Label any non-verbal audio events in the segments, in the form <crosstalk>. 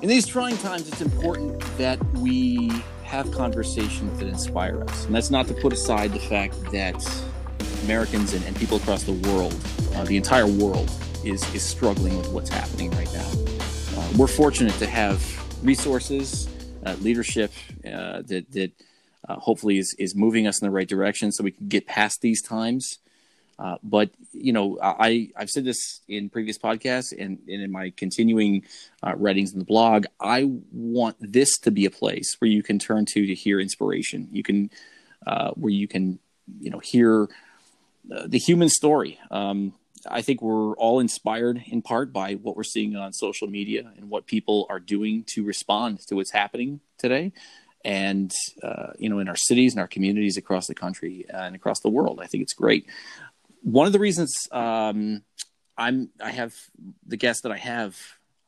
In these trying times, it's important that we have conversations that inspire us. And that's not to put aside the fact that Americans and, and people across the world, uh, the entire world, is, is struggling with what's happening right now. Uh, we're fortunate to have resources, uh, leadership uh, that, that uh, hopefully is, is moving us in the right direction so we can get past these times. Uh, but you know, I I've said this in previous podcasts and, and in my continuing uh, writings in the blog. I want this to be a place where you can turn to to hear inspiration. You can uh, where you can you know hear uh, the human story. Um, I think we're all inspired in part by what we're seeing on social media and what people are doing to respond to what's happening today and uh, you know in our cities and our communities across the country and across the world i think it's great one of the reasons um, I'm I have the guest that I have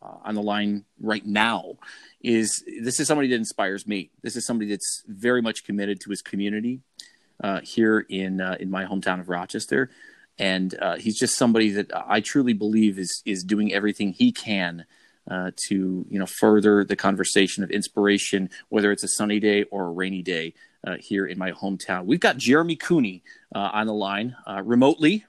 uh, on the line right now is this is somebody that inspires me. This is somebody that's very much committed to his community uh, here in uh, in my hometown of Rochester, and uh, he's just somebody that I truly believe is is doing everything he can. Uh, to you know further the conversation of inspiration, whether it's a sunny day or a rainy day, uh, here in my hometown. We've got Jeremy Cooney uh, on the line uh, remotely.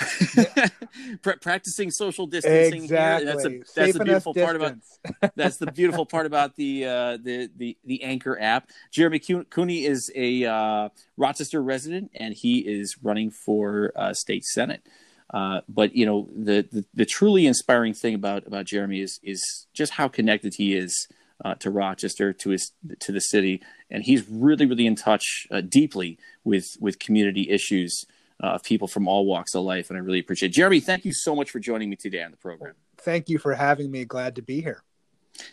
<laughs> practicing social distancing exactly. Here. That's a that's the beautiful part about <laughs> that's the beautiful part about the uh, the the the Anchor app. Jeremy Cooney is a uh, Rochester resident and he is running for uh, state senate. Uh, but you know the, the, the truly inspiring thing about about Jeremy is is just how connected he is uh, to Rochester, to his to the city, and he's really really in touch uh, deeply with with community issues uh, of people from all walks of life, and I really appreciate it. Jeremy. Thank you so much for joining me today on the program. Thank you for having me. Glad to be here.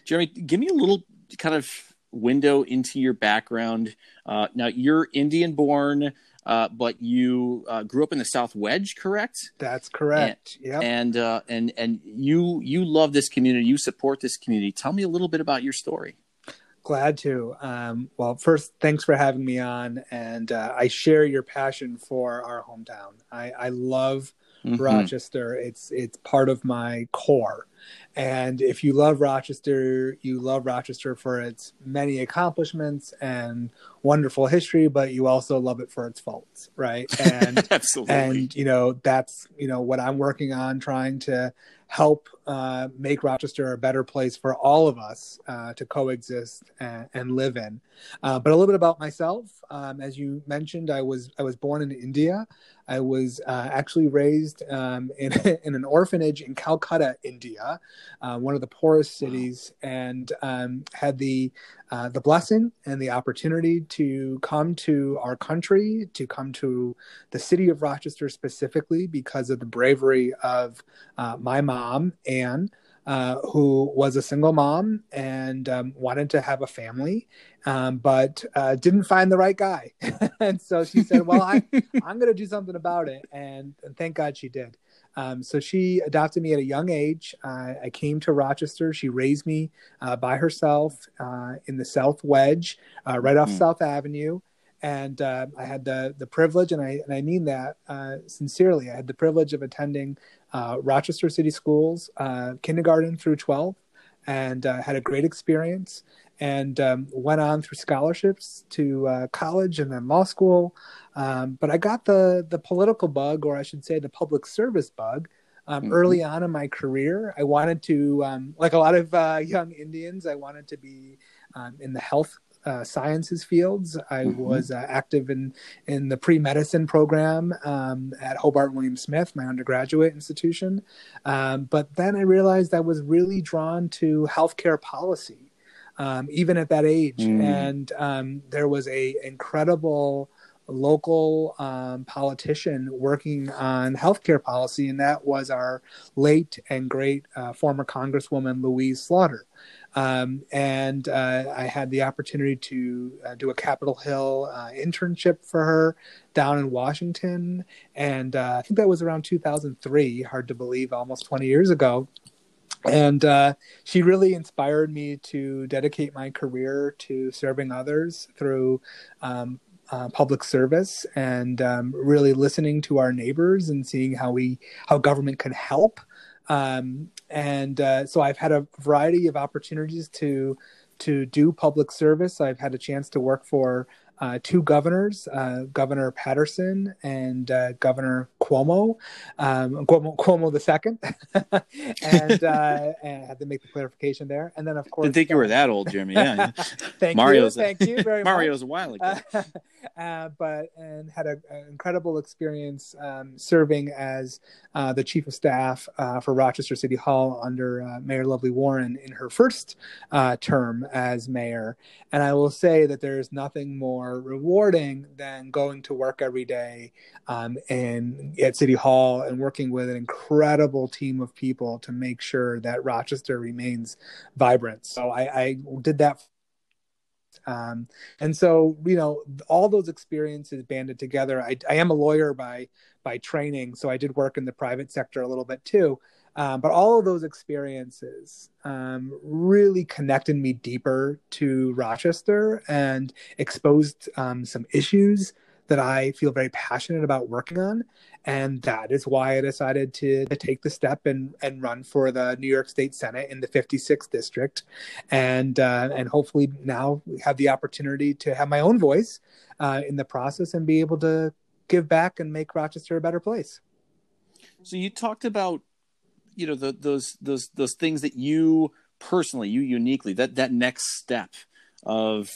Jeremy, give me a little kind of window into your background. Uh, now, you're Indian born uh, but you uh, grew up in the South Wedge, correct? That's correct. Yeah. And uh, and and you you love this community. You support this community. Tell me a little bit about your story. Glad to. Um, well, first, thanks for having me on, and uh, I share your passion for our hometown. I, I love mm-hmm. Rochester. It's it's part of my core. And if you love Rochester, you love Rochester for its many accomplishments and wonderful history, but you also love it for its faults, right? <laughs> And absolutely, and you know that's you know what I'm working on, trying to help uh, make Rochester a better place for all of us uh, to coexist and, and live in. Uh, but a little bit about myself, um, as you mentioned, I was I was born in India. I was uh, actually raised um, in, <laughs> in an orphanage in Calcutta, India, uh, one of the poorest cities, and um, had the uh, the blessing and the opportunity to come to our country, to come to the city of Rochester specifically because of the bravery of uh, my mom, Anne. Uh, who was a single mom and um, wanted to have a family, um, but uh, didn't find the right guy. <laughs> and so she said, Well, I, am going to do something about it. And, and thank God she did. Um, so she adopted me at a young age. Uh, I came to Rochester. She raised me uh, by herself uh, in the South Wedge, uh, right off mm. South Avenue and uh, I had the the privilege, and I and I mean that uh, sincerely. I had the privilege of attending uh, Rochester City Schools, uh, kindergarten through 12, and uh, had a great experience. And um, went on through scholarships to uh, college and then law school. Um, but I got the the political bug, or I should say, the public service bug. Um, mm-hmm. Early on in my career, I wanted to, um, like a lot of uh, young Indians, I wanted to be um, in the health uh, sciences fields. I mm-hmm. was uh, active in in the pre medicine program um, at Hobart William Smith, my undergraduate institution. Um, but then I realized I was really drawn to healthcare policy, um, even at that age, mm. and um, there was a incredible local um, politician working on healthcare policy, and that was our late and great uh, former Congresswoman Louise Slaughter. Um, and uh, I had the opportunity to uh, do a Capitol Hill uh, internship for her down in Washington. And uh, I think that was around 2003, hard to believe, almost 20 years ago. And uh, she really inspired me to dedicate my career to serving others through um, uh, public service and um, really listening to our neighbors and seeing how we how government can help Um, and uh, so I've had a variety of opportunities to to do public service. I've had a chance to work for uh, two governors, uh, Governor Paterson and uh, Governor Cuomo, um, Cuomo, Cuomo the second, <laughs> and, uh, <laughs> and I had to make the clarification there. And then, of course, didn't think you were that old, Jeremy. Yeah, <laughs> thank Mario's you, thank you very Mario's much. a while ago. Uh, but and had an incredible experience um, serving as uh, the chief of staff uh, for Rochester City Hall under uh, Mayor Lovely Warren in her first uh, term as mayor. And I will say that there is nothing more rewarding than going to work every day um, and at City Hall and working with an incredible team of people to make sure that Rochester remains vibrant. So I, I did that um, and so, you know, all those experiences banded together. I, I, am a lawyer by by training, so I did work in the private sector a little bit too. Um, but all of those experiences um, really connected me deeper to Rochester and exposed um, some issues that I feel very passionate about working on. And that is why I decided to, to take the step and, and run for the New York State Senate in the 56th district. And, uh, and hopefully now have the opportunity to have my own voice uh, in the process and be able to give back and make Rochester a better place. So you talked about, you know, the, those, those, those things that you personally, you uniquely, that, that next step of,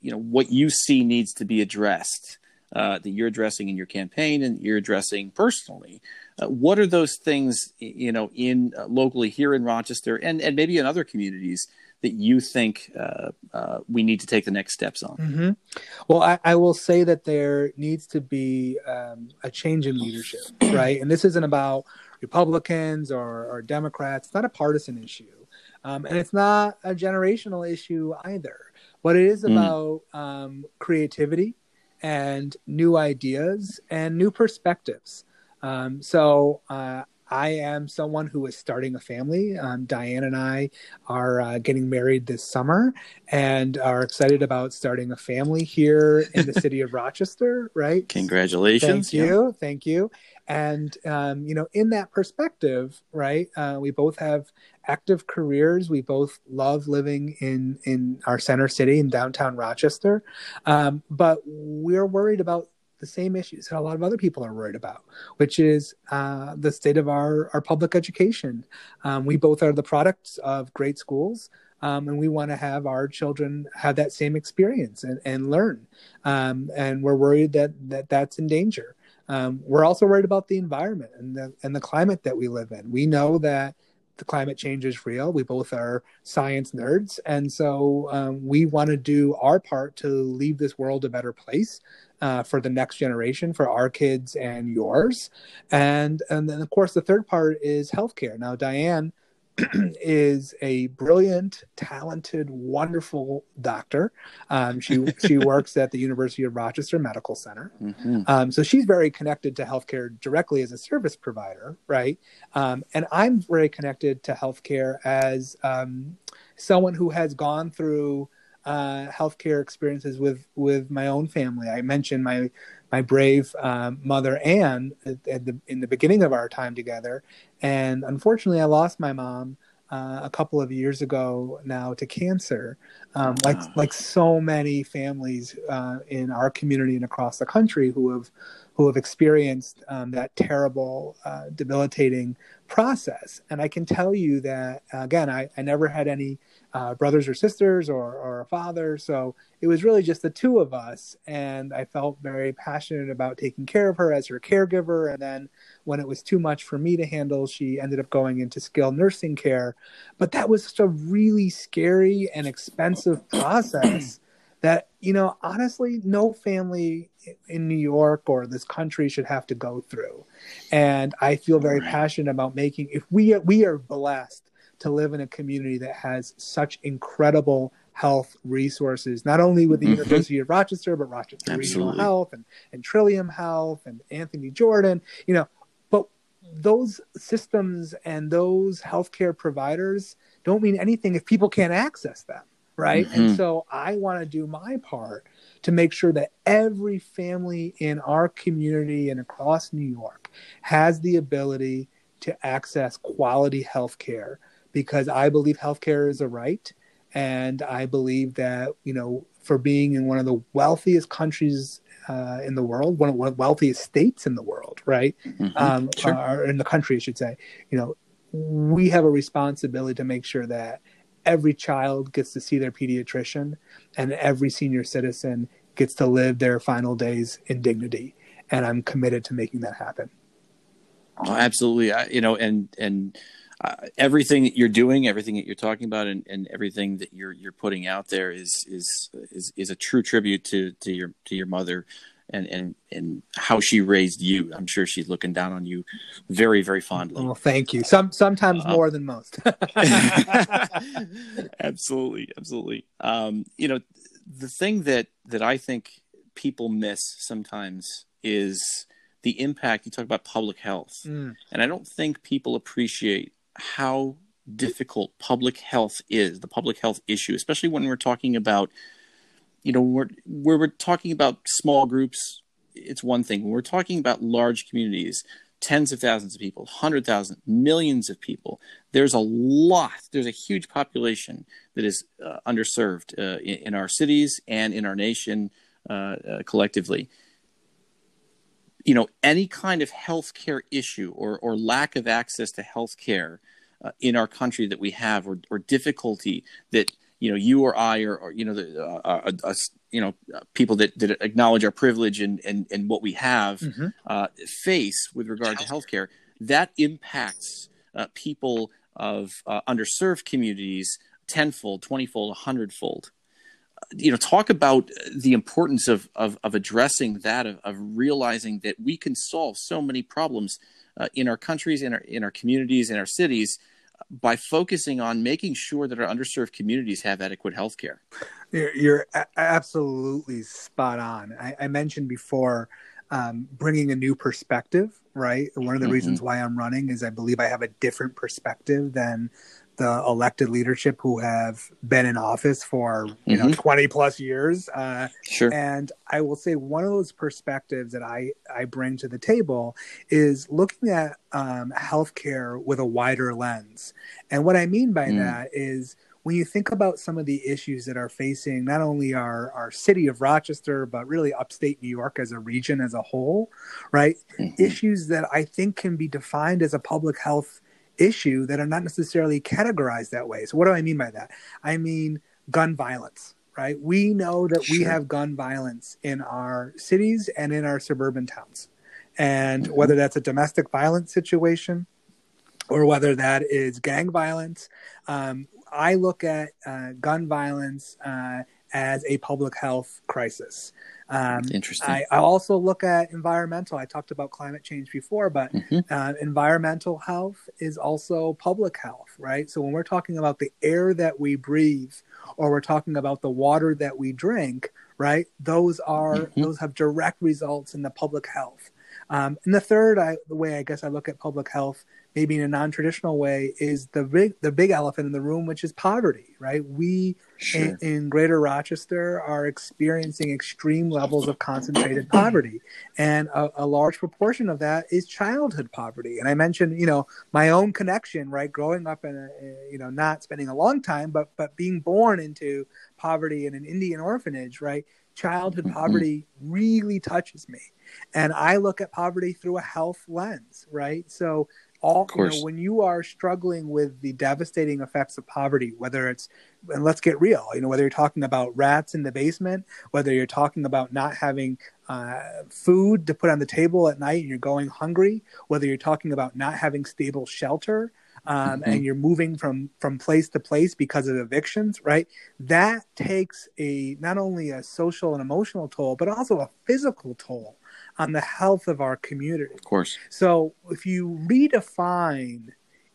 you know, what you see needs to be addressed uh, that you're addressing in your campaign and you're addressing personally. Uh, what are those things, you know, in uh, locally here in Rochester and, and maybe in other communities that you think uh, uh, we need to take the next steps on? Mm-hmm. Well, I, I, will say that there needs to be um, a change in leadership, <clears throat> right? And this isn't about Republicans or, or Democrats. It's not a partisan issue. Um, and it's not a generational issue either. What it is mm. about mm. um, creativity and new ideas and new perspectives. Um, so uh, I am someone who is starting a family. Um, Diane and I are uh, getting married this summer and are excited about starting a family here in the <laughs> city of Rochester, right? Congratulations. Thank you. Yeah. Thank you. And, um, you know, in that perspective, right, uh, we both have active careers. We both love living in, in our center city in downtown Rochester. Um, but we're worried about the same issues that a lot of other people are worried about, which is uh, the state of our, our public education. Um, we both are the products of great schools. Um, and we want to have our children have that same experience and, and learn. Um, and we're worried that, that that's in danger. Um, we're also worried about the environment and the, and the climate that we live in. We know that the climate change is real. We both are science nerds. And so um, we want to do our part to leave this world a better place uh, for the next generation, for our kids and yours. And, and then, of course, the third part is healthcare. Now, Diane <clears throat> is a brilliant, talented, wonderful doctor. Um, she she <laughs> works at the University of Rochester Medical Center, mm-hmm. um, so she's very connected to healthcare directly as a service provider, right? Um, and I'm very connected to healthcare as um, someone who has gone through uh, healthcare experiences with with my own family. I mentioned my my brave um, mother Anne at, at the, in the beginning of our time together, and unfortunately, I lost my mom uh, a couple of years ago now to cancer. Um, like like so many families uh, in our community and across the country who have who have experienced um, that terrible, uh, debilitating process. And I can tell you that again, I, I never had any uh, brothers or sisters or, or a father. So it was really just the two of us. And I felt very passionate about taking care of her as her caregiver. And then when it was too much for me to handle, she ended up going into skilled nursing care. But that was such a really scary and expensive <clears throat> process that, you know, honestly, no family in New York or this country should have to go through. And I feel very right. passionate about making, if we, we are blessed to live in a community that has such incredible health resources, not only with the mm-hmm. University of Rochester, but Rochester Absolutely. Regional Health and, and Trillium Health and Anthony Jordan, you know, but those systems and those healthcare providers don't mean anything if people can't access them. Right. Mm-hmm. And so I want to do my part to make sure that every family in our community and across New York has the ability to access quality health care because I believe healthcare is a right. And I believe that, you know, for being in one of the wealthiest countries uh, in the world, one of the wealthiest states in the world, right? Mm-hmm. Um, sure. Or in the country, I should say, you know, we have a responsibility to make sure that every child gets to see their pediatrician and every senior citizen gets to live their final days in dignity. And I'm committed to making that happen. Oh, absolutely. I, you know, and, and, uh, everything that you're doing, everything that you're talking about, and, and everything that you're you're putting out there is is is, is a true tribute to, to your to your mother, and, and and how she raised you. I'm sure she's looking down on you very very fondly. Well, thank you. Some sometimes uh, more than most. <laughs> <laughs> absolutely, absolutely. Um, you know, the thing that that I think people miss sometimes is the impact you talk about public health mm. and i don't think people appreciate how difficult public health is, the public health issue, especially when we're talking about, you know, we're, where we're talking about small groups, it's one thing. When we're talking about large communities, tens of thousands of people, hundred thousand, millions of people, there's a lot, there's a huge population that is uh, underserved uh, in, in, our cities and in our nation uh, uh collectively you know any kind of healthcare issue or or lack of access to healthcare uh, in our country that we have or or difficulty that you know you or I or, or you know the uh, uh, uh you know people that, that acknowledge our privilege and and, and what we have mm-hmm. Uh, face with regard to healthcare that impacts uh, people of underserved communities tenfold, twentyfold, a hundredfold you know talk about the importance of of, of addressing that of, of, realizing that we can solve so many problems uh, in our countries in our in our communities in our cities by focusing on making sure that our underserved communities have adequate health care you're, you're a- absolutely spot on. I, I mentioned before um, bringing a new perspective right? One of the mm-hmm. reasons why i'm running is i believe i have a different perspective than the elected leadership who have been in office for you mm-hmm. know 20 plus years uh, sure and i will say one of those perspectives that i i bring to the table is looking at um, healthcare with a wider lens and what i mean by mm. that is when you think about some of the issues that are facing not only our, our city of Rochester, but really upstate New York as a region as a whole, right? Mm-hmm. Issues that I think can be defined as a public health issue that are not necessarily categorized that way. So, what do I mean by that? I mean gun violence, right? We know that sure. we have gun violence in our cities and in our suburban towns. And mm-hmm. whether that's a domestic violence situation or whether that is gang violence, um, I look at uh, gun violence uh, as a public health crisis. Um, Interesting. I, I, also look at environmental. I talked about climate change before, but mm-hmm. uh, environmental health is also public health, right? So when we're talking about the air that we breathe, or we're talking about the water that we drink, right? Those are mm-hmm. those have direct results in the public health. Um, and the third, I, the way I guess I look at public health maybe in a non-traditional way is the big the big elephant in the room which is poverty right? We sure. in, in, greater rochester are experiencing extreme levels of concentrated poverty. And a, a, large proportion of that is childhood poverty. And i mentioned you know my own connection right? Growing up in a, you know not spending a long time but but being born into poverty in an indian orphanage right childhood mm-hmm. poverty really touches me. And i look at poverty through a health lens right? So all you know, when you are struggling with the devastating effects of poverty whether it's and let's get real you know whether you're talking about rats in the basement whether you're talking about not having uh, food to put on the table at night and you're going hungry whether you're talking about not having stable shelter um, mm-hmm. and you're moving from from place to place because of evictions right that takes a not only a social and emotional toll but also a physical toll on the health of our community. Of course. So if you redefine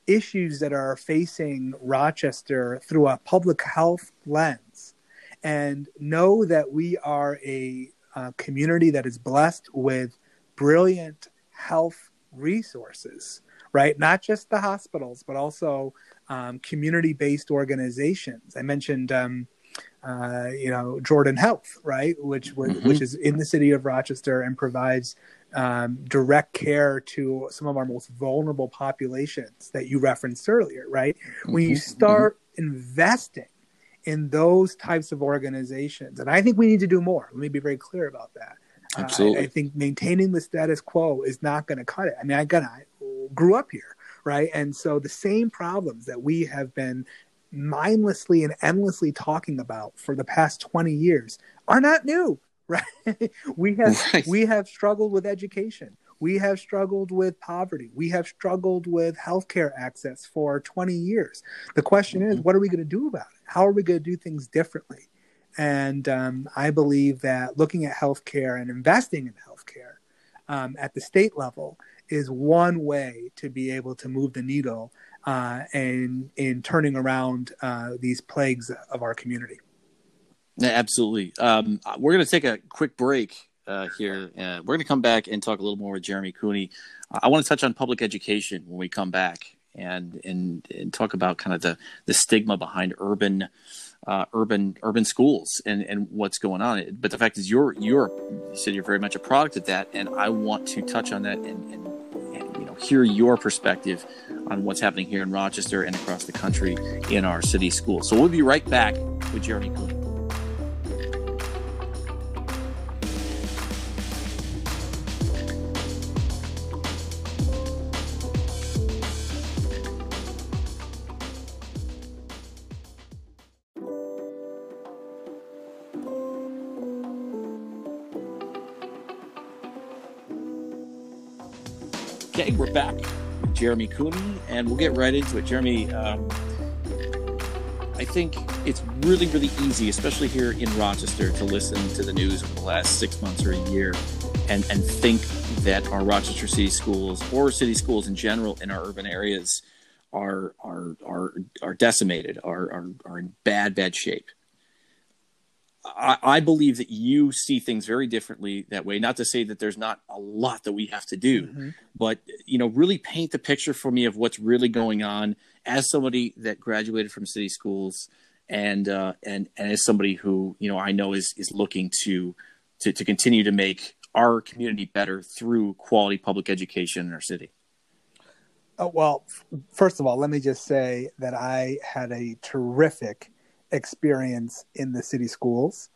issues that are facing Rochester through a public health lens and know that we are a, a community that is blessed with brilliant health resources, right? Not just the hospitals, but also um, community based organizations. I mentioned um, uh, you know Jordan Health, right, which mm-hmm. which is in the city of Rochester and provides um, direct care to some of our most vulnerable populations that you referenced earlier, right? Mm-hmm. When you mm-hmm. start mm-hmm. investing in those types of organizations, and I think we need to do more. Let me be very clear about that. Absolutely. Uh, I, I, think maintaining the status quo is not going to cut it. I mean, I got grew up here, right? And so the same problems that we have been mindlessly and endlessly talking about for the past 20 years are not new <laughs> right we have right. we have struggled with education we have struggled with poverty we have struggled with healthcare access for 20 years the question mm-hmm. is what are we going to do about it how are we going to do things differently and um, i believe that looking at healthcare and investing in healthcare um, at the state level is one way to be able to move the needle uh, and in turning around uh, these plagues of our community. Absolutely. Um, we're going to take a quick break uh, here. Uh, we're going to come back and talk a little more with Jeremy Cooney. I want to touch on public education when we come back and and, and talk about kind of the, the stigma behind urban uh, urban urban schools and, and what's going on. But the fact is, you're you're you said you're very much a product of that, and I want to touch on that and, and, hear your perspective on what's happening here in Rochester and across the country in our city schools. So we'll be right back with Jeremy. Okay, we're back. With Jeremy Cooney, and we'll get right into it. Jeremy, um, I think it's really, really easy, especially here in Rochester, to listen to the news over the last six months or a year and, and think that our Rochester City schools or city schools in general in our urban areas are are are are decimated, are are, are in bad, bad shape. I, I, believe that you see things very differently that way. Not to say that there's not a lot that we have to do, mm-hmm. but you know, really paint the picture for me of what's really going on as somebody that graduated from city schools, and uh, and and as somebody who you know I know is is looking to to, to continue to make our community better through quality public education in our city. Oh, well, first of all, let me just say that I had a terrific experience in the city schools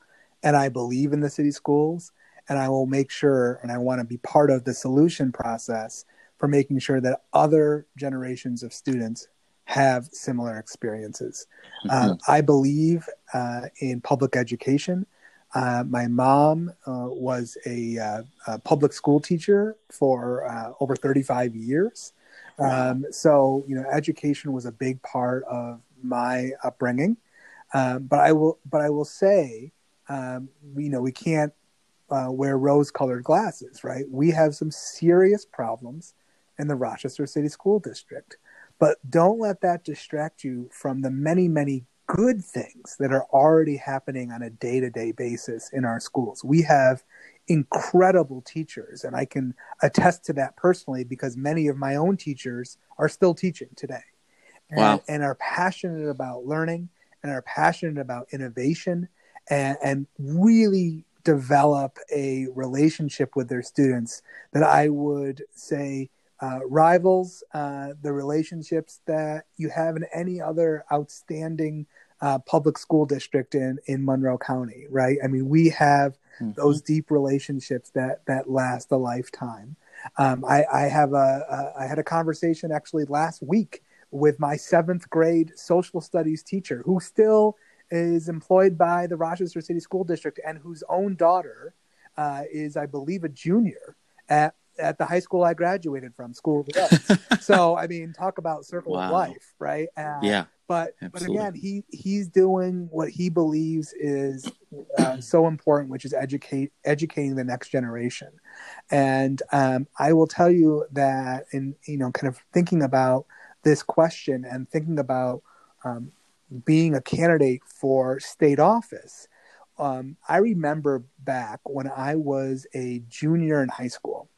and I believe in the city schools and I will make sure and I want to be part of the solution process for making sure that other generations of students have similar experiences. Mm-hmm. Uh, I believe uh, in public education. Uh, my mom uh, was a, uh, a, public school teacher for uh, over 35 years. Um, so, you know, education was a big part of my upbringing. Um, but I will, but I will say, um, you know, we can't uh, wear rose-colored glasses, right? We have some serious problems in the Rochester City School District, but don't let that distract you from the many, many good things that are already happening on a day-to-day basis in our schools. We have incredible teachers, and I can attest to that personally because many of my own teachers are still teaching today, and, wow. and are passionate about learning and are passionate about innovation and, and really develop a relationship with their students that I would say uh, rivals uh, the relationships that you have in any other outstanding uh, public school district in, in Monroe County, right? I mean, we have mm-hmm. those deep relationships that, that last a lifetime. Um, I, I, have a, a I had a conversation actually last week with my seventh grade social studies teacher who still is employed by the Rochester City School District and whose own daughter uh, is, I believe, a junior at at the high school I graduated from, School of the Arts. <laughs> so, I mean, talk about circle wow. of life, right? Uh, yeah. But absolutely. but again, he he's doing what he believes is uh, so important, which is educate educating the next generation. And um, I will tell you that in you know, kind of thinking about this question and thinking about um, being a candidate for state office, um, I remember back when I was a junior in high school,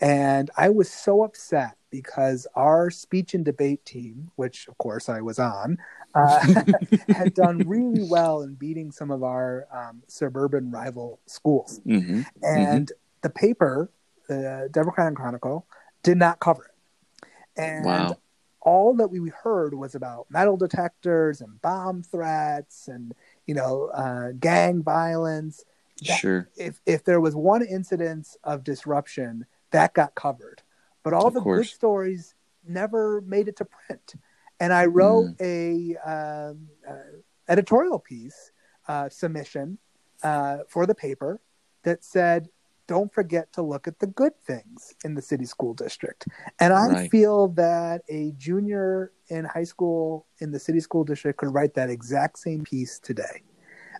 and I was so upset because our speech and debate team, which of course I was on, uh, <laughs> had done really well in beating some of our um, suburban rival schools. Mm-hmm. And mm-hmm. the paper the Democrat and Chronicle did not cover it. And Wow. All that we heard was about metal detectors and bomb threats and you know uh, gang violence. That- Sure. If if there was one incidence of disruption, that got covered, but all Of the good stories never made it to print. And I wrote Mm. a um, uh, editorial piece uh, submission uh, for the paper that said, "Don't forget to look at the good things in the city school district." And I Right. feel that a junior in high school in the city school district could write that exact same piece today.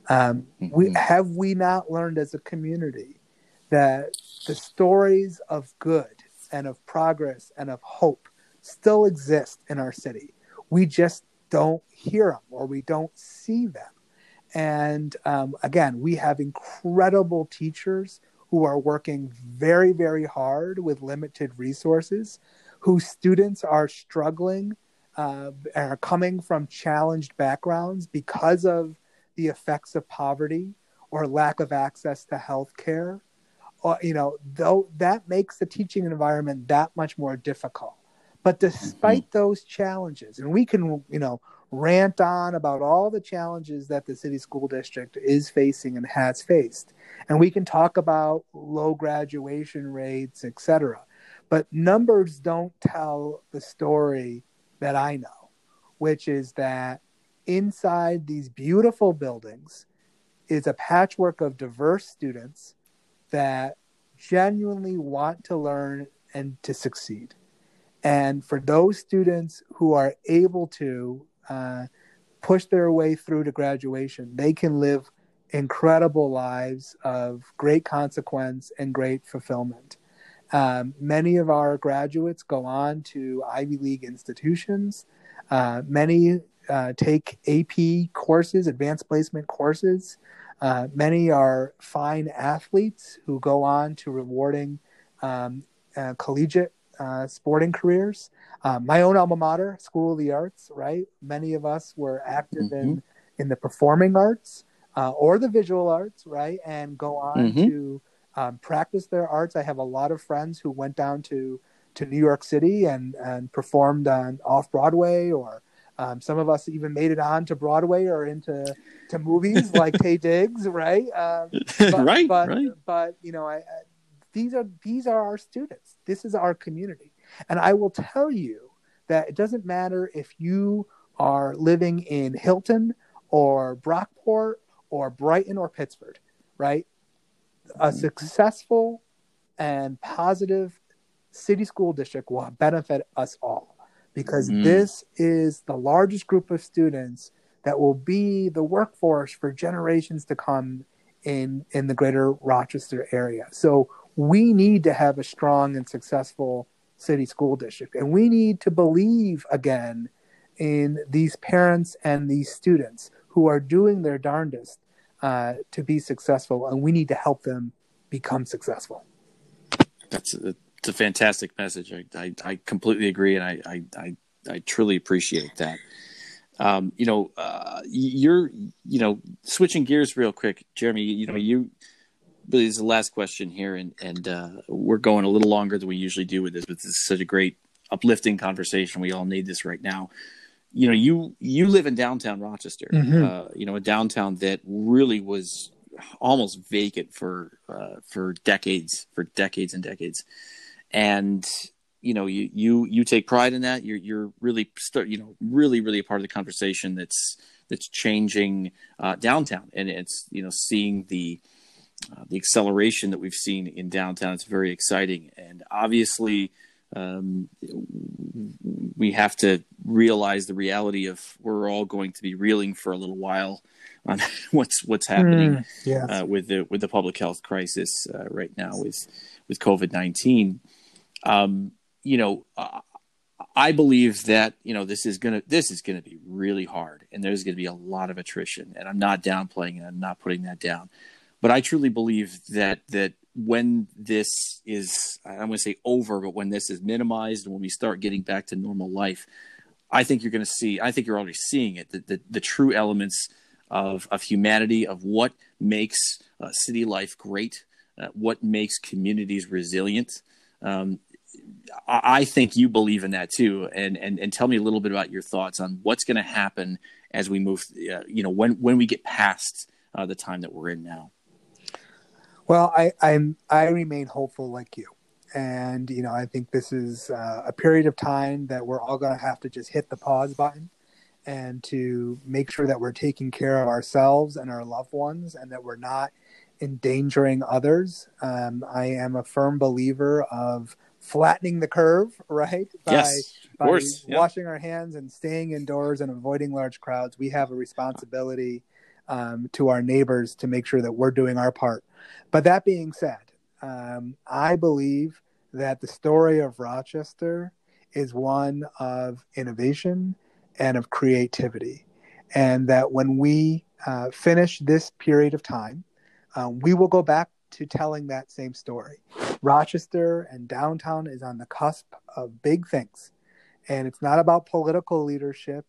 Um, we Mhm. have we not learned as a community that the stories of good and of progress and of hope still exist in our city. We just don't hear them or we don't see them. And um, again, we have incredible teachers who are working very, very hard with limited resources, whose students are struggling uh, and are coming from challenged backgrounds because of the effects of poverty or lack of access to health care. Or, you know, though that makes the teaching environment that much more difficult. But despite those challenges, and we can, you know, rant on about all the challenges that the city school district is facing and has faced. And we can talk about low graduation rates, et cetera. But numbers don't tell the story that I know, which is that inside these beautiful buildings is a patchwork of diverse students that genuinely want to learn and to succeed. And for those students who are able to uh, push their way through to graduation, they can live incredible lives of great consequence and great fulfillment. Um, many of our graduates go on to Ivy League institutions. Uh, many uh, take AP courses, advanced placement courses. Uh, many are fine athletes who go on to rewarding um, uh, collegiate uh, sporting careers. Uh, my own alma mater, School of the Arts, right? Many of us were active in in the performing arts uh, or the visual arts, right? And go on Mhm. to um, practice their arts. I have a lot of friends who went down to to New York City and and performed on off Broadway, or um, some of us even made it on to Broadway or into to movies <laughs> like Taye Diggs, right? Um, <laughs> but, right. but, right. But you know, I, I these are these are our students. This is our community, and I will tell you that it doesn't matter if you are living in Hilton or Brockport or Brighton or Pittsford, right? A successful and positive city school district will benefit us all because Mm. this is the largest group of students that will be the workforce for generations to come in in the greater Rochester area. So we need to have a strong and successful city school district and we need to believe again in these parents and these students who are doing their darndest uh, to be successful and we need to help them become successful. That's a, a fantastic message. I, I, I completely agree, and I, I, I, I truly appreciate that. Um, you know, uh, you're, you know, switching gears real quick, Jeremy. You know, you. This is the last question here, and and uh, we're going a little longer than we usually do with this, but this is such a great, uplifting conversation. We all need this right now. You know, you you live in downtown Rochester. Mhm. Uh, you know, a downtown that really was almost vacant for uh, for decades, for decades and decades, and you know you you you take pride in that. You're you're really start you know really really a part of the conversation that's that's changing uh, downtown, and it's you know seeing the uh, the acceleration that we've seen in downtown. It's very exciting, and obviously. Um, we have to realize the reality of we're all going to be reeling for a little while on <laughs> what's what's happening yeah. uh, with the with the public health crisis uh, right now with with COVID nineteen. Um, you know, uh, I believe that you know this is gonna this is gonna be really hard, and there's gonna be a lot of attrition. And I'm not downplaying it. I'm not putting that down, but I truly believe that that when this is I'm going to say over, but when this is minimized and when we start getting back to normal life, I think you're going to see. I think you're already seeing it. The the, the true elements of of humanity, of what makes uh, city life great, uh, what makes communities resilient. Um, I think you believe in that too, and and and tell me a little bit about your thoughts on what's going to happen as we move. Uh, you know, when when we get past uh, the time that we're in now. Well, I I'm I remain hopeful like you, and you know I think this is uh, a period of time that we're all going to have to just hit the pause button, and to make sure that we're taking care of ourselves and our loved ones, and that we're not endangering others. Um, I am a firm believer of flattening the curve, <laughs> right? By, yes, by washing our hands and staying indoors and avoiding large crowds. We have a responsibility um, to our neighbors to make sure that we're doing our part. But that being said, um, I believe that the story of Rochester is one of innovation and of creativity. And that when we uh, finish this period of time, um, we will go back to telling that same story. Rochester and downtown is on the cusp of big things. And it's not about political leadership.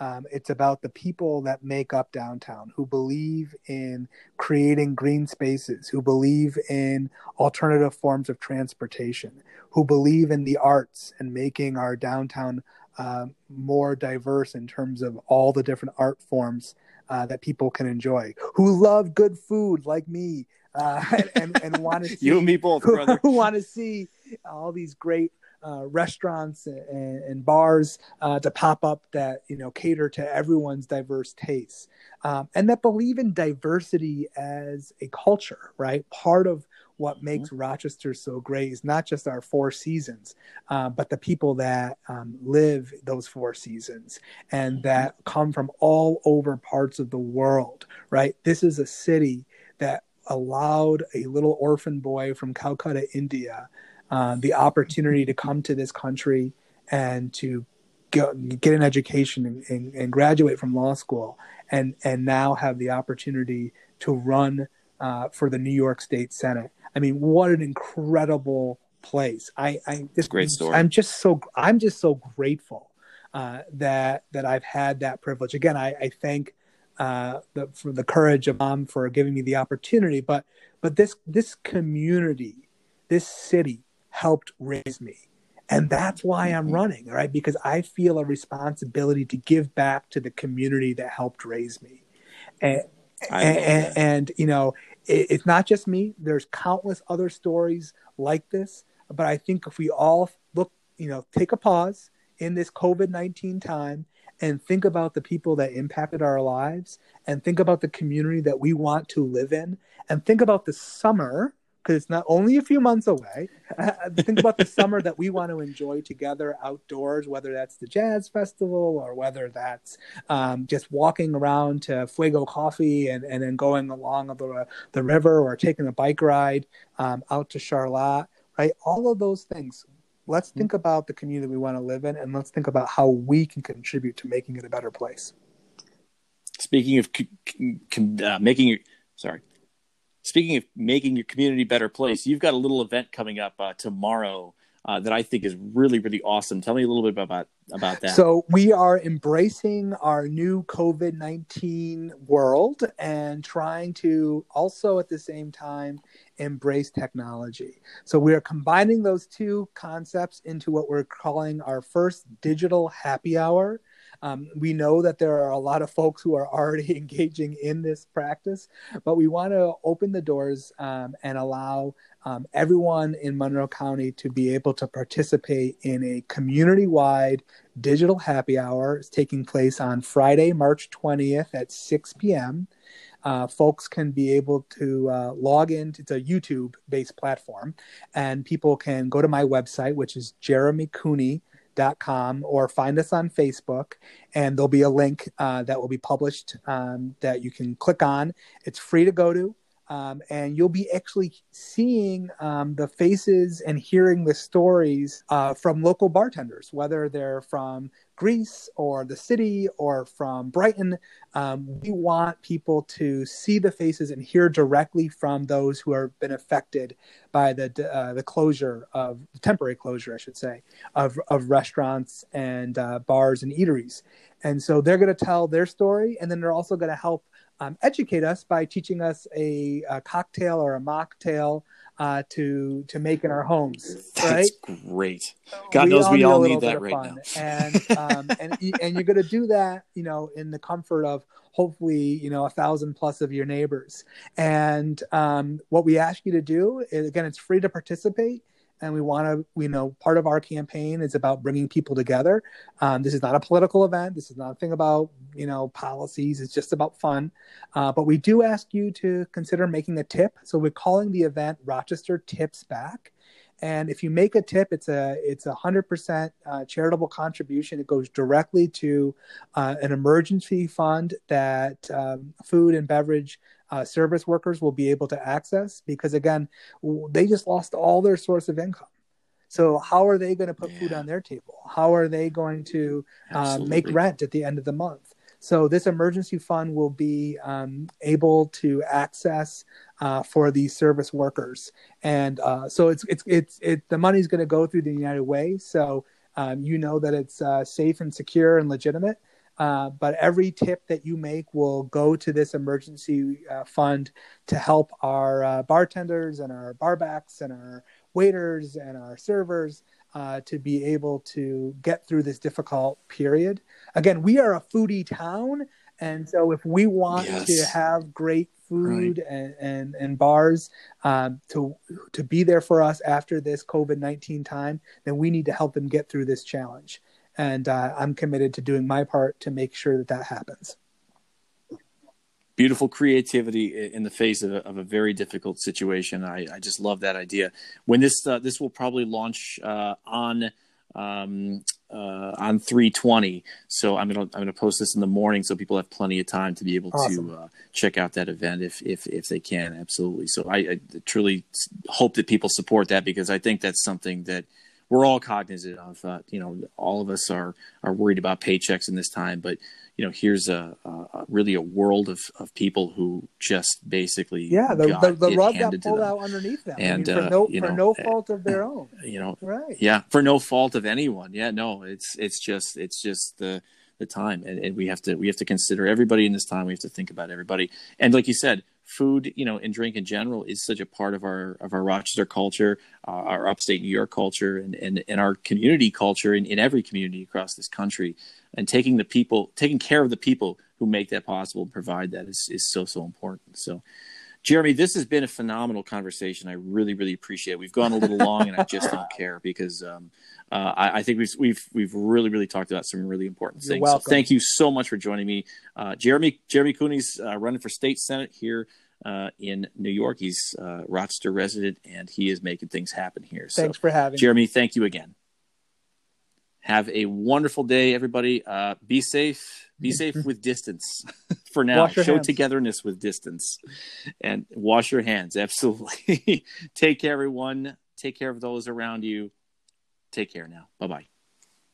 Um, it's about the people that make up downtown who believe in creating green spaces, who believe in alternative forms of transportation, who believe in the arts and making our downtown uh, more diverse in terms of all the different art forms uh, that people can enjoy, who love good food like me uh, <laughs> and, and, and want to see you and me both, brother. Who, who want to see all these great uh, restaurants and, and bars uh, to pop up that you know cater to everyone's diverse tastes, um, and that believe in diversity as a culture. Right, part of what mm-hmm. makes mm-hmm. Rochester so great is not just our four seasons, uh, but the people that um, live those four seasons and mm-hmm. that come from all over parts of the world. Right, this is a city that allowed a little orphan boy from Calcutta, India, uh, the opportunity to come to this country and to get, get an education and, and, and, graduate from law school, and and now have the opportunity to run uh, for the New York State Senate. I mean, what an incredible place! I, I just great story. I'm just so I'm just so grateful uh, that that I've had that privilege. Again, I, I thank uh, the, for the courage of mom for giving me the opportunity, but but this this community, this city helped raise me. And that's why I'm mm-hmm. running, right? Because I feel a responsibility to give back to the community that helped raise me. And, and, and, and, you know, it, it's not just me. There's countless other stories like this. But I think if we all look, you know, take a pause in this COVID 19 time and think about the people that impacted our lives and think about the community that we want to live in and think about the summer because it's not only a few months away. <laughs> Think about the <laughs> summer that we want to enjoy together outdoors, whether that's the jazz festival or whether that's um, just walking around to Fuego Coffee and, and then going along the, the river or taking a bike ride um, out to Charlotte, right? All of those things. Let's think about the community we want to live in and let's think about how we can contribute to making it a better place. Speaking of uh, making, sorry, speaking of making your community a better place, you've got a little event coming up uh, tomorrow uh, that I think is really, really awesome. Tell me a little bit about about that. So we are embracing our new COVID nineteen world and trying to also at the same time embrace technology. So we are combining those two concepts into what we're calling our first digital happy hour. Um, we know that there are a lot of folks who are already <laughs> engaging in this practice, but we want to open the doors um, and allow um, everyone in Monroe County to be able to participate in a community wide digital happy hour. It's taking place on Friday, March 20th at 6 p.m. Uh, folks can be able to uh, log in. It's a YouTube based platform, and people can go to my website, which is Jeremy Cooney com or find us on Facebook, and there'll be a link uh, that will be published um, that you can click on. It's free to go to. Um, and you'll be actually seeing um, the faces and hearing the stories uh, from local bartenders, whether they're from Greece or the city or from Brighton. Um, we want people to see the faces and hear directly from those who have been affected by the uh, the closure of temporary closure, I should say, of of restaurants and uh, bars and eateries. And so they're going to tell their story, and then they're also going to help um, educate us by teaching us a, a cocktail or a mocktail uh, to to make in our homes. That's right? great. God we knows all we all need, that right fun. now. and um, <laughs> and and you're going to do that, you know, in the comfort of hopefully you know a thousand plus of your neighbors. And um, what we ask you to do is again, it's free to participate and we want to you know part of our campaign is about bringing people together. Um, this is not a political event. This is not a thing about you know policies. It's just about fun. Uh, but we do ask you to consider making a tip. So we're calling the event rochester tips back. And if you make a tip it's a it's a hundred percent uh, charitable contribution. It goes directly to uh, an emergency fund that um, food and beverage uh, service workers will be able to access because again they just lost all their source of income so how are they going to put yeah. food on their table how are they going to uh, make rent at the end of the month so this emergency fund will be um, able to access uh, for these service workers, and uh, so it's it's it's it, the money is going to go through the United Way. So um, you know that it's uh, safe and secure and legitimate. Uh, but every tip that you make will go to this emergency uh, fund to help our uh, bartenders and our barbacks and our waiters and our servers uh, to be able to get through this difficult period. Again, we are a foodie town, and so if we want yes. to have great food right. and, and, and bars um, to to be there for us after this COVID nineteen time, then we need to help them get through this challenge and uh, I'm committed to doing my part to make sure that that happens. Beautiful creativity in the face of a, of a very difficult situation. I, I, just love that idea. When this uh, this will probably launch uh, on um, uh, on 320. So I'm gonna I'm gonna post this in the morning so people have plenty of time to be able awesome. to uh, check out that event if if if they can. Absolutely. So I, I, truly hope that people support that because I think that's something that we're all cognizant of. Uh, you know, all of us are are worried about paychecks in this time, but you know, here's a, a really a world of, of people who just basically yeah, the, the, the rug got pulled out underneath them, and I mean, for uh, no for know, no fault of their own. <laughs> You know, right? Yeah, for no fault of anyone. Yeah, no, it's it's just it's just the the time, and, and we have to we have to consider everybody in this time. We have to think about everybody, and like you said, food, you know, and drink in general is such a part of our of our Rochester culture, uh, our upstate New York culture, and and, and our community culture in, in every community across this country. And taking the people, taking care of the people who make that possible and provide that is is so so important. So. Jeremy, this has been a phenomenal conversation. I really, really appreciate it. We've gone a little long, and I just don't <laughs> care because um, uh, I, I, think we've we've we've really really talked about some really important things. So thank you so much for joining me, uh, Jeremy. Jeremy Cooney's uh, running for state senate here uh, in New York. He's a uh, Rochester resident, and he is making things happen here. Thanks so, for having Jeremy. Me. Thank you again. Have a wonderful day, everybody. Uh, be safe. Be <laughs> safe with distance for now. Show hands. togetherness with distance, and wash your hands. <laughs> Absolutely. Take care, everyone. Take care of those around you. Take care now. Bye bye.